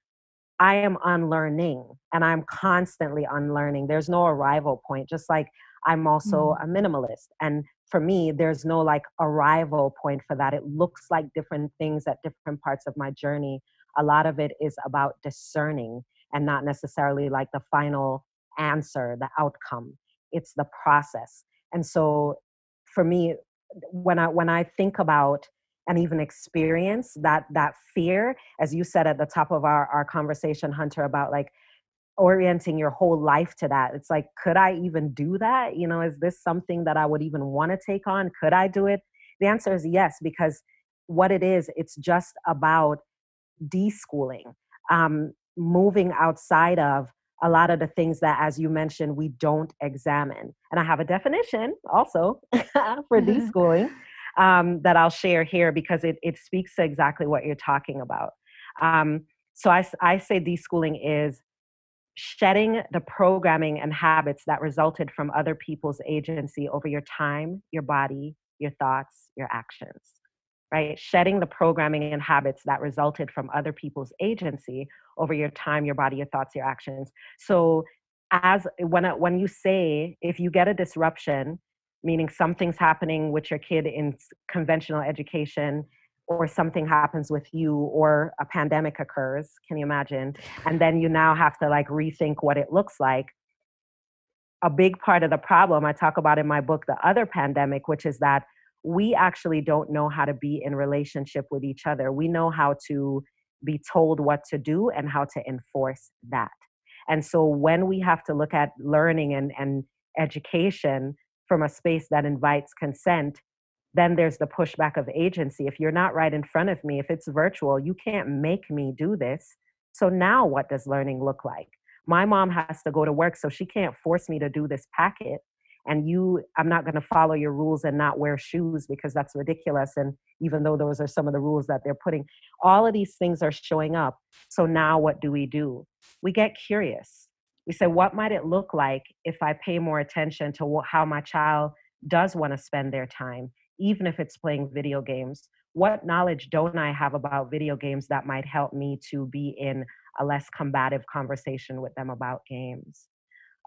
I am unlearning and I'm constantly unlearning. There's no arrival point, just like I'm also mm. a minimalist. And for me, there's no like arrival point for that. It looks like different things at different parts of my journey a lot of it is about discerning and not necessarily like the final answer, the outcome. It's the process. And so for me, when I when I think about and even experience that that fear, as you said at the top of our, our conversation, Hunter, about like orienting your whole life to that. It's like, could I even do that? You know, is this something that I would even want to take on? Could I do it? The answer is yes, because what it is, it's just about deschooling, um, moving outside of a lot of the things that, as you mentioned, we don't examine. And I have a definition also for deschooling um, that I'll share here because it, it speaks to exactly what you're talking about. Um, so I, I say deschooling is shedding the programming and habits that resulted from other people's agency over your time, your body, your thoughts, your actions right? Shedding the programming and habits that resulted from other people's agency over your time, your body, your thoughts, your actions. So, as when when you say if you get a disruption, meaning something's happening with your kid in conventional education, or something happens with you, or a pandemic occurs, can you imagine? And then you now have to like rethink what it looks like. A big part of the problem I talk about in my book, The Other Pandemic, which is that we actually don't know how to be in relationship with each other. We know how to be told what to do and how to enforce that. And so when we have to look at learning and, and education from a space that invites consent, then there's the pushback of agency. If you're not right in front of me, if it's virtual, you can't make me do this. So now what does learning look like? My mom has to go to work, so she can't force me to do this packet and you i'm not going to follow your rules and not wear shoes because that's ridiculous and even though those are some of the rules that they're putting all of these things are showing up so now what do we do we get curious we say what might it look like if i pay more attention to how my child does want to spend their time even if it's playing video games. What knowledge don't I have about video games that might help me to be in a less combative conversation with them about games?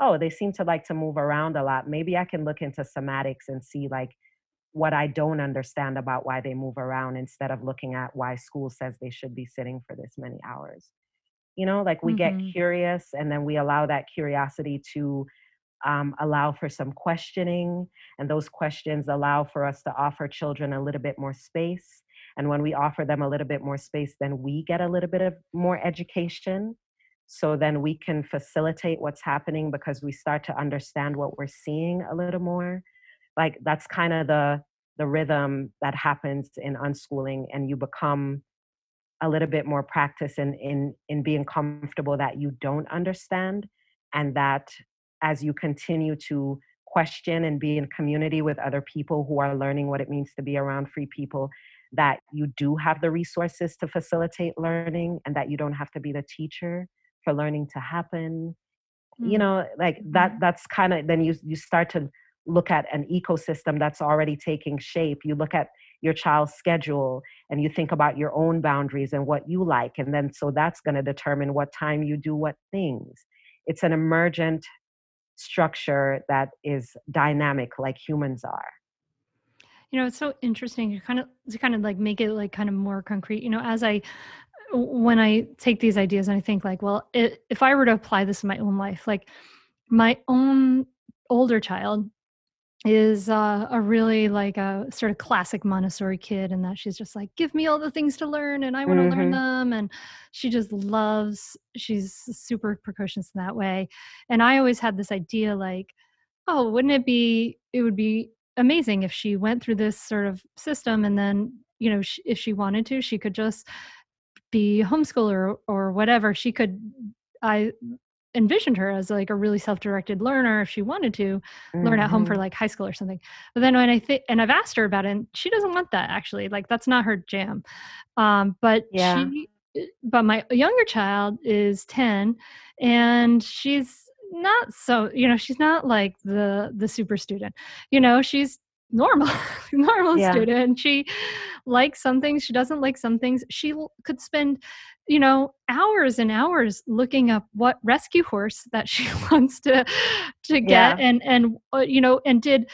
Oh, they seem to like to move around a lot. Maybe I can look into somatics and see like what I don't understand about why they move around instead of looking at why school says they should be sitting for this many hours. You know, like we mm-hmm. get curious and then we allow that curiosity to um, allow for some questioning, and those questions allow for us to offer children a little bit more space. And when we offer them a little bit more space, then we get a little bit of more education. So then we can facilitate what's happening because we start to understand what we're seeing a little more. Like that's kind of the the rhythm that happens in unschooling, and you become a little bit more practice in in in being comfortable that you don't understand and that as you continue to question and be in community with other people who are learning what it means to be around free people that you do have the resources to facilitate learning and that you don't have to be the teacher for learning to happen mm-hmm. you know like that mm-hmm. that's kind of then you you start to look at an ecosystem that's already taking shape you look at your child's schedule and you think about your own boundaries and what you like and then so that's going to determine what time you do what things it's an emergent structure that is dynamic like humans are. You know it's so interesting you kind of to kind of like make it like kind of more concrete you know as i when i take these ideas and i think like well it, if i were to apply this in my own life like my own older child is uh, a really like a sort of classic Montessori kid, and that she's just like, give me all the things to learn, and I want to mm-hmm. learn them, and she just loves. She's super precocious in that way, and I always had this idea like, oh, wouldn't it be? It would be amazing if she went through this sort of system, and then you know, if she wanted to, she could just be homeschooler or whatever. She could I envisioned her as like a really self-directed learner if she wanted to mm-hmm. learn at home for mm-hmm. like high school or something but then when i think and i've asked her about it and she doesn't want that actually like that's not her jam um but yeah. she eh, but my younger child is 10 and she's not so you know she's not like the the super student you know she's normal normal yeah. student she likes some things she doesn't like some things she could spend you know hours and hours looking up what rescue horse that she wants to to get yeah. and and uh, you know and did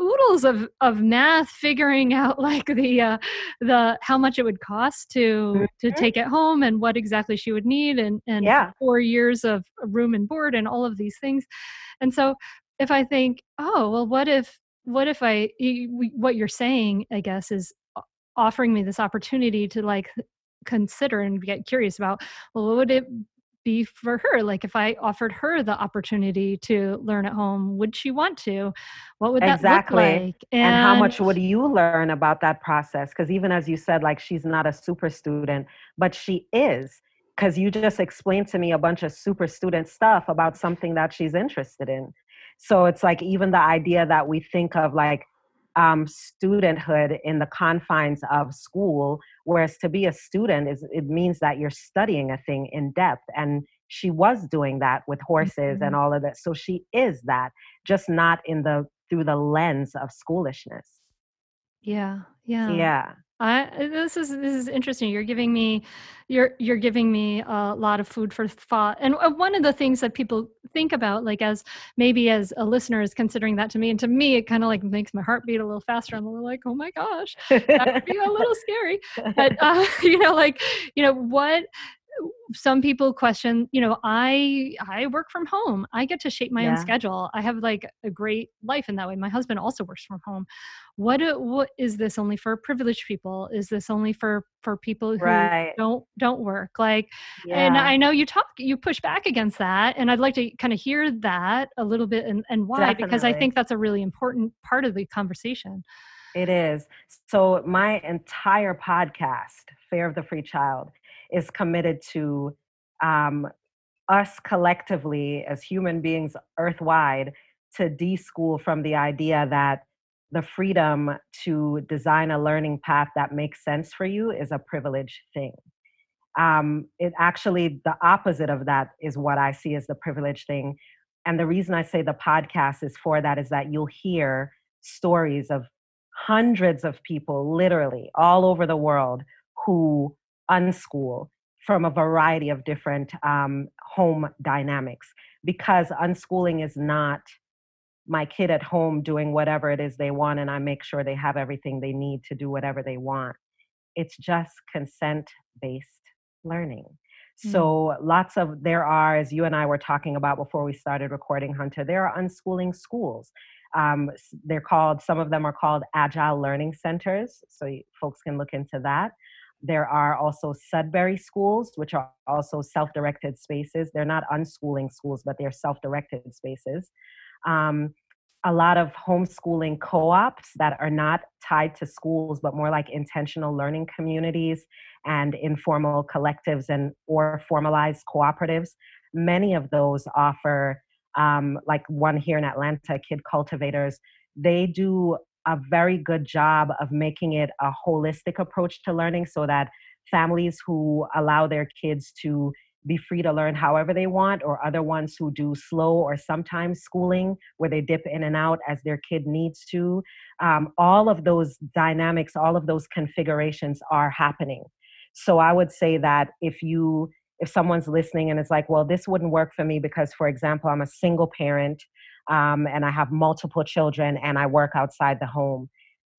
oodles of of math figuring out like the uh the how much it would cost to mm-hmm. to take it home and what exactly she would need and and yeah. four years of room and board and all of these things and so if i think oh well what if what if i what you're saying i guess is offering me this opportunity to like consider and get curious about well what would it be for her? Like if i offered her the opportunity to learn at home would she want to? What would that exactly. look like? And, and how much would you learn about that process? Because even as you said like she's not a super student but she is because you just explained to me a bunch of super student stuff about something that she's interested in. So it's like even the idea that we think of like um, studenthood in the confines of school whereas to be a student is it means that you're studying a thing in depth and she was doing that with horses mm-hmm. and all of that so she is that just not in the through the lens of schoolishness. Yeah yeah. Yeah I this is this is interesting. You're giving me you're you're giving me a lot of food for thought. And uh, one of the things that people think about like as maybe as a listener is considering that to me and to me it kind of like makes my heart beat a little faster. I'm a little like, "Oh my gosh, that would be a little scary." But uh, you know like, you know, what some people question you know i i work from home i get to shape my yeah. own schedule i have like a great life in that way my husband also works from home what what is this only for privileged people is this only for for people who right. don't don't work like yeah. and i know you talk you push back against that and i'd like to kind of hear that a little bit and, and why Definitely. because i think that's a really important part of the conversation it is so my entire podcast Fare of the Free Child is committed to um, us collectively as human beings earthwide to deschool from the idea that the freedom to design a learning path that makes sense for you is a privileged thing. Um, it actually, the opposite of that is what I see as the privileged thing. And the reason I say the podcast is for that is that you'll hear stories of hundreds of people, literally all over the world, who unschool from a variety of different um, home dynamics because unschooling is not my kid at home doing whatever it is they want and I make sure they have everything they need to do whatever they want. It's just consent based learning. Mm. So lots of there are, as you and I were talking about before we started recording, Hunter, there are unschooling schools. Um, they're called, some of them are called agile learning centers. So folks can look into that. There are also Sudbury schools, which are also self directed spaces. They're not unschooling schools, but they're self directed spaces. Um, a lot of homeschooling co ops that are not tied to schools, but more like intentional learning communities and informal collectives and or formalized cooperatives. Many of those offer, um, like one here in Atlanta, Kid Cultivators, they do a very good job of making it a holistic approach to learning so that families who allow their kids to be free to learn however they want, or other ones who do slow or sometimes schooling where they dip in and out as their kid needs to. Um, all of those dynamics, all of those configurations are happening. So I would say that if you if someone's listening and it's like, well, this wouldn't work for me because, for example, I'm a single parent um, and I have multiple children and I work outside the home.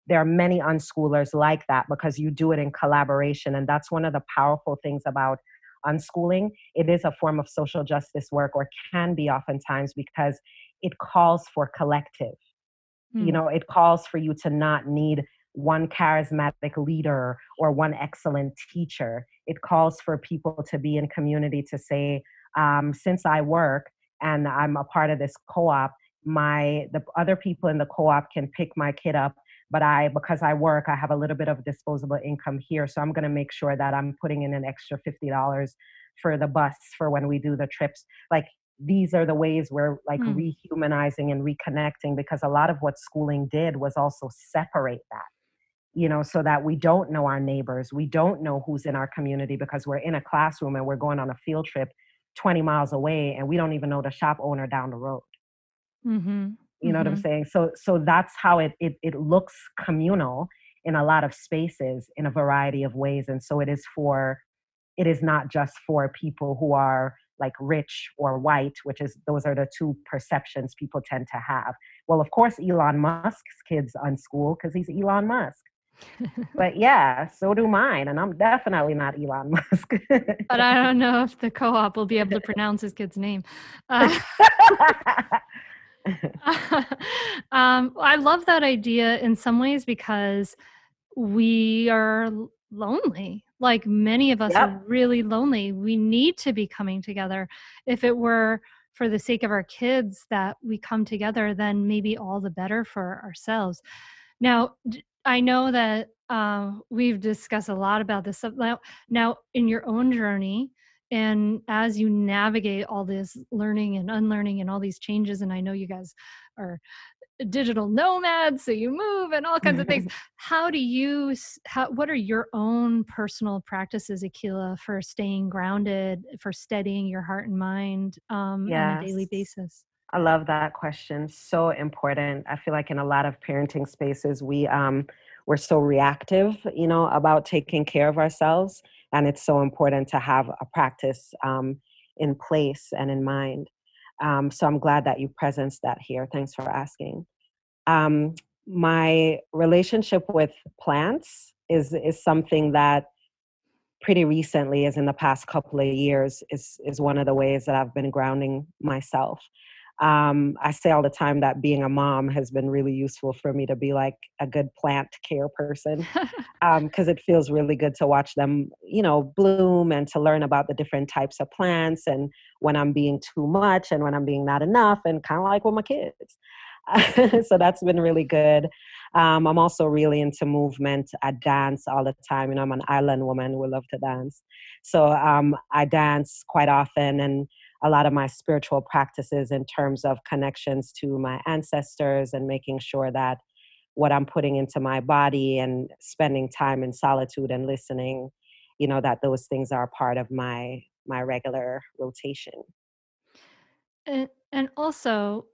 There are many unschoolers like that because you do it in collaboration. And that's one of the powerful things about unschooling. It is a form of social justice work, or can be oftentimes, because it calls for collective. You hmm. know, it calls for you to not need one charismatic leader or one excellent teacher. It calls for people to be in community to say, um, since I work, and I'm a part of this co-op, my the other people in the co-op can pick my kid up but i because i work i have a little bit of disposable income here so i'm going to make sure that i'm putting in an extra $50 for the bus for when we do the trips like these are the ways we're like mm. rehumanizing and reconnecting because a lot of what schooling did was also separate that you know so that we don't know our neighbors we don't know who's in our community because we're in a classroom and we're going on a field trip 20 miles away and we don't even know the shop owner down the road mm-hmm. you know mm-hmm. what i'm mm-hmm. saying so so that's how it, it it looks communal in a lot of spaces in a variety of ways and so it is for it is not just for people who are like rich or white which is those are the two perceptions people tend to have well of course elon musk's kids unschool because he's elon musk but yeah, so do mine. And I'm definitely not Elon Musk. but I don't know if the co op will be able to pronounce his kid's name. Uh, um, I love that idea in some ways because we are lonely. Like many of us yep. are really lonely. We need to be coming together. If it were for the sake of our kids that we come together, then maybe all the better for ourselves. Now, I know that uh, we've discussed a lot about this now. Now, in your own journey, and as you navigate all this learning and unlearning and all these changes, and I know you guys are digital nomads, so you move and all kinds of things. How do you? How, what are your own personal practices, Akilah, for staying grounded, for steadying your heart and mind um, yes. on a daily basis? I love that question. So important. I feel like in a lot of parenting spaces, we um, we're so reactive, you know, about taking care of ourselves, and it's so important to have a practice um, in place and in mind. Um, so I'm glad that you presenced that here. Thanks for asking. Um, my relationship with plants is is something that pretty recently, is in the past couple of years, is is one of the ways that I've been grounding myself um, I say all the time that being a mom has been really useful for me to be like a good plant care person because um, it feels really good to watch them, you know, bloom and to learn about the different types of plants and when I'm being too much and when I'm being not enough and kind of like with my kids. so that's been really good. Um, I'm also really into movement. I dance all the time. You know, I'm an island woman. We love to dance. So um, I dance quite often and a lot of my spiritual practices in terms of connections to my ancestors and making sure that what I'm putting into my body and spending time in solitude and listening, you know, that those things are part of my my regular rotation. And and also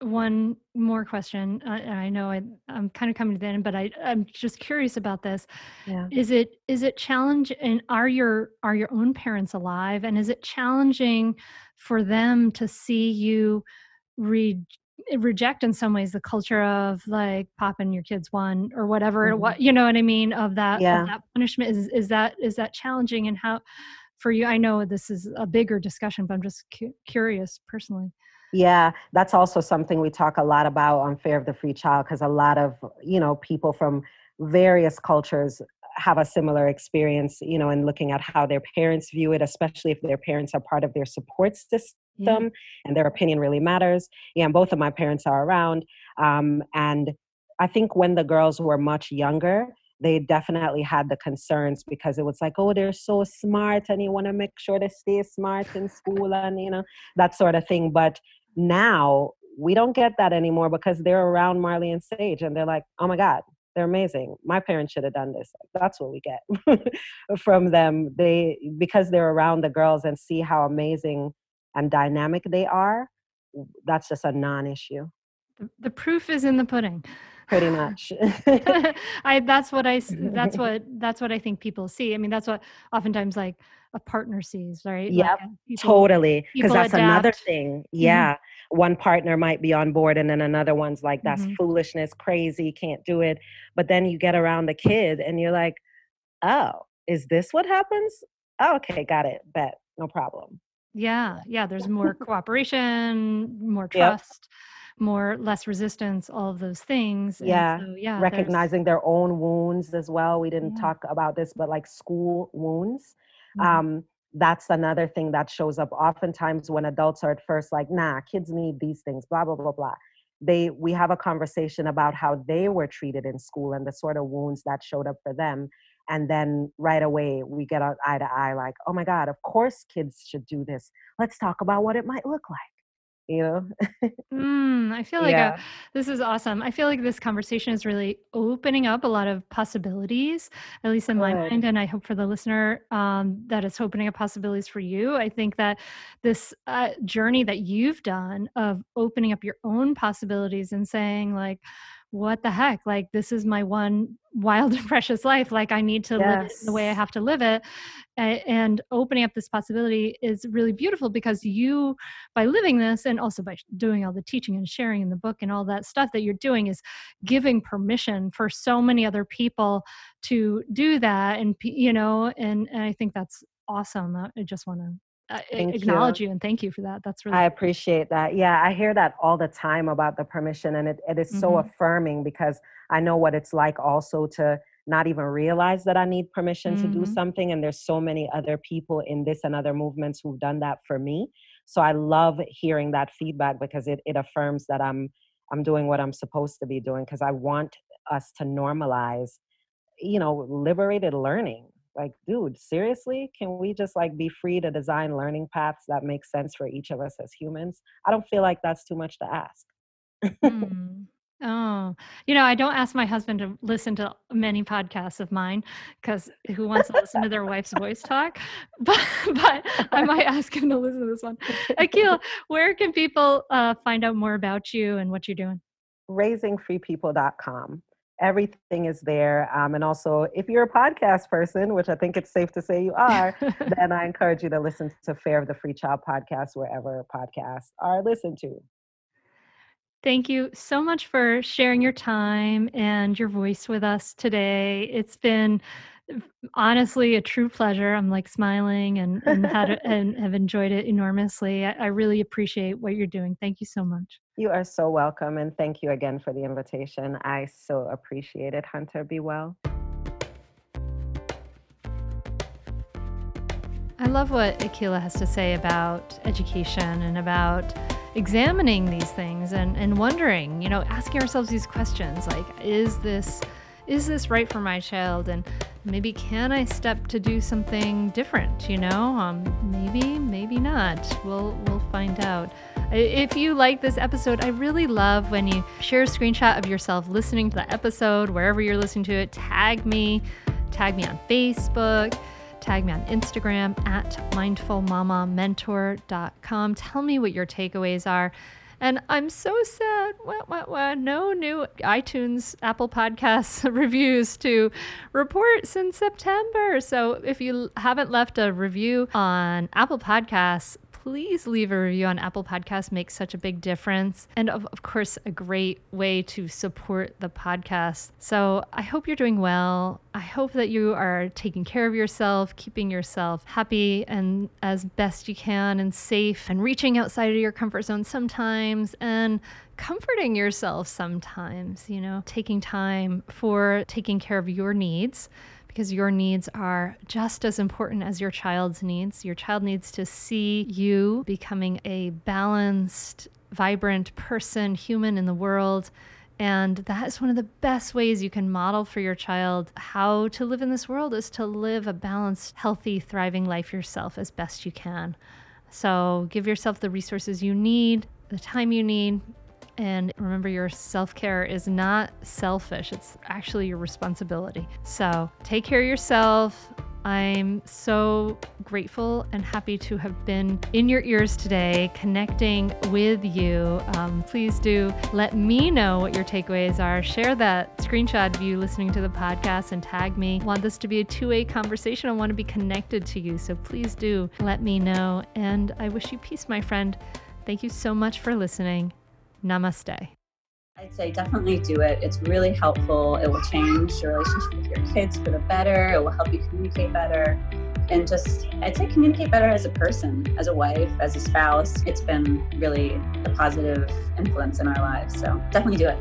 one more question. Uh, I know I, am kind of coming to the end, but I, I'm just curious about this. Yeah. Is it is it challenge and are your are your own parents alive? And is it challenging for them to see you re- reject in some ways the culture of like popping your kids one or whatever mm-hmm. what you know what I mean of that yeah. of that punishment is is that is that challenging and how for you? I know this is a bigger discussion, but I'm just cu- curious personally. Yeah, that's also something we talk a lot about on Fare of the Free Child because a lot of, you know, people from various cultures have a similar experience, you know, in looking at how their parents view it, especially if their parents are part of their support system yeah. and their opinion really matters. Yeah, and both of my parents are around. Um, and I think when the girls were much younger, they definitely had the concerns because it was like, oh, they're so smart and you want to make sure they stay smart in school and, you know, that sort of thing. But now we don't get that anymore because they're around Marley and Sage and they're like, oh my God, they're amazing. My parents should have done this. That's what we get from them. They because they're around the girls and see how amazing and dynamic they are. That's just a non-issue. The, proof is in the pudding pretty much i that's what i that's what that's what i think people see i mean that's what oftentimes like a partner sees right yeah like totally because that's adapt. another thing mm-hmm. yeah mm-hmm. one partner might be on board and then another one's like that's mm-hmm. foolishness crazy can't do it but then you get around the kid and you're like oh is this what happens oh, okay got it bet no problem yeah yeah there's more cooperation more trust yep more less resistance all of those things yeah so, yeah recognizing their own wounds as well we didn't yeah. talk about this but like school wounds mm-hmm. um that's another thing that shows up oftentimes when adults are at first like nah kids need these things blah blah blah blah they we have a conversation about how they were treated in school and the sort of wounds that showed up for them and then right away we get eye to eye like oh my god of course kids should do this let's talk about what it might look like you know mm, i feel like uh, yeah. a, this is awesome i feel like this conversation is really opening up a lot of possibilities at least in Good. my mind and i hope for the listener um, that it's opening up possibilities for you i think that this uh, journey that you've done of opening up your own possibilities and saying like what the heck? Like this is my one wild and precious life. Like i need to yes. live it the way i have to live it. And opening up this possibility is really beautiful because you by living this and also by doing all the teaching and sharing in the book and all that stuff that you're doing is giving permission for so many other people to do that and you know and, and i think that's awesome. I just want to uh, acknowledge you. you. and thank you for that. That's really. I appreciate that. Yeah, I hear that all the time about the permission, and it, it is mm-hmm. so affirming because I know what it's like also to not even realize that I need permission mm-hmm. to do mm-hmm. something. And there's so many other people in this and other movements who've done that for me. So I love hearing that feedback because it, it affirms that I'm I'm doing what I'm supposed to be doing because I want us to normalize, you know, liberated learning like dude seriously? Can we just like be free to design learning paths that make sense for each of us as humans? I don't feel like that's too much to ask. Mm. oh. You know i don't ask my husband to listen to many podcasts of mine because who wants to listen to their wife's voice talk? But but i might ask him to listen to this one. Akil where can people uh, find out more about you and what you're doing? Raisingfreepeople.com everything is there. Um, and also, if you're a podcast person, which I think it's safe to say you are, then I encourage you to listen to Fare of the Free Child podcast wherever podcasts are listened to. Thank you so much for sharing your time and your voice with us today. It's been honestly a true pleasure. I'm like smiling and and, had, and have enjoyed it enormously. I, I really appreciate what you're doing. Thank you so much. You are so welcome, and thank you again for the invitation. I so appreciate it. Hunter, be well. I love what Akilah has to say about education and about examining these things and, and wondering, you know, asking ourselves these questions like, is this is this right for my child? And maybe can I step to do something different? You know, um, maybe, maybe not. We'll we'll find out. If you like this episode, I really love when you share a screenshot of yourself listening to the episode wherever you're listening to it. Tag me, tag me on Facebook. Tag me on Instagram at mindfulmamamentor.com. Tell me what your takeaways are. And I'm so sad. What, what, what? No new iTunes, Apple Podcasts reviews to report since September. So if you haven't left a review on Apple Podcasts, please leave a review on Apple Podcasts makes such a big difference. And of, of course, a great way to support the podcast. So I hope you're doing well. I hope that you are taking care of yourself, keeping yourself happy and as best you can and safe, and reaching outside of your comfort zone sometimes and comforting yourself sometimes, you know, taking time for taking care of your needs because your needs are just as important as your child's needs. Your child needs to see you becoming a balanced, vibrant person, human in the world. And that is one of the best ways you can model for your child how to live in this world is to live a balanced, healthy, thriving life yourself as best you can. So give yourself the resources you need, the time you need, and remember, your self care is not selfish, it's actually your responsibility. So take care of yourself. I'm so grateful and happy to have been in your ears today, connecting with you. Um, please do let me know what your takeaways are. Share that screenshot of you listening to the podcast and tag me. I want this to be a two way conversation. I want to be connected to you. So please do let me know. And I wish you peace, my friend. Thank you so much for listening. Namaste. I'd say definitely do it. It's really helpful. It will change your relationship with your kids for the better. It will help you communicate better. And just, I'd say communicate better as a person, as a wife, as a spouse. It's been really a positive influence in our lives. So definitely do it.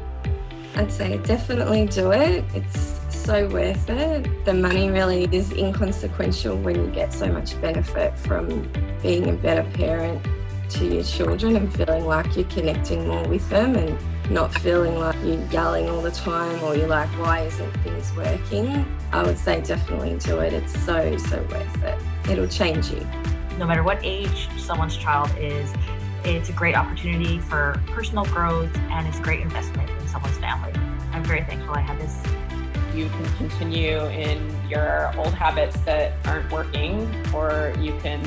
I'd say definitely do it. It's so worth it. The money really is inconsequential when you get so much benefit from being a better parent to your children and feeling like you're connecting more with them and not feeling like you're yelling all the time or you're like, why isn't things working? I would say definitely do it. It's so, so worth it. It'll change you. No matter what age someone's child is, it's a great opportunity for personal growth and it's a great investment in someone's family. I'm very thankful I had this. You can continue in your old habits that aren't working, or you can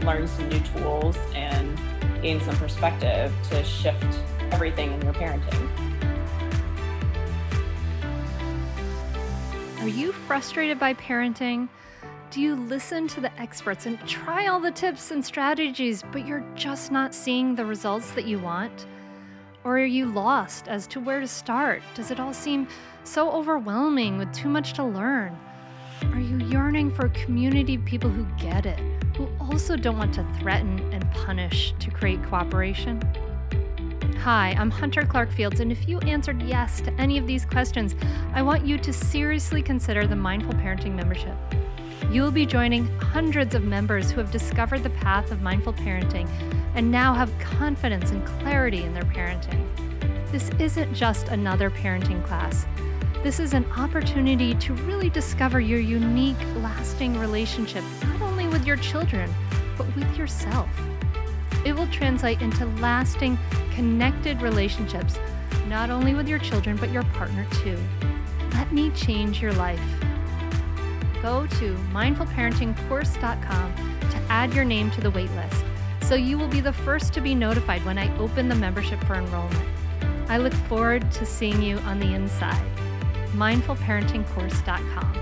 learn some new tools and gain some perspective to shift everything in your parenting. Are you frustrated by parenting? Do you listen to the experts and try all the tips and strategies, but you're just not seeing the results that you want? Or are you lost as to where to start? Does it all seem so overwhelming with too much to learn? Are you yearning for a community of people who get it, who also don't want to threaten and punish to create cooperation? Hi, I'm Hunter Clarke-Fields, and if you answered yes to any of these questions, I want you to seriously consider the Mindful Parenting membership. You'll be joining hundreds of members who have discovered the path of mindful parenting and now have confidence and clarity in their parenting. This isn't just another parenting class. This is an opportunity to really discover your unique, lasting relationship, not only with your children, but with yourself. It will translate into lasting, connected relationships, not only with your children, but your partner too. Let me change your life. Go to mindfulparentingcourse.com to add your name to the waitlist so you will be the first to be notified when I open the membership for enrollment. I look forward to seeing you on the inside mindfulparentingcourse.com.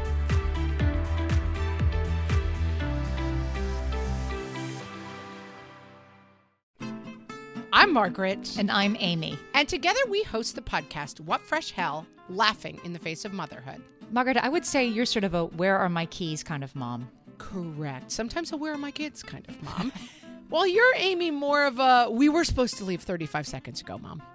I'm Margaret. And I'm Amy. And together we host the podcast, What Fresh Hell Laughing in the Face of Motherhood. Margaret, I would say you're sort of a where are my keys kind of mom. Correct. Sometimes a where are my kids kind of mom. well, you're Amy more of a we were supposed to leave 35 seconds ago, mom.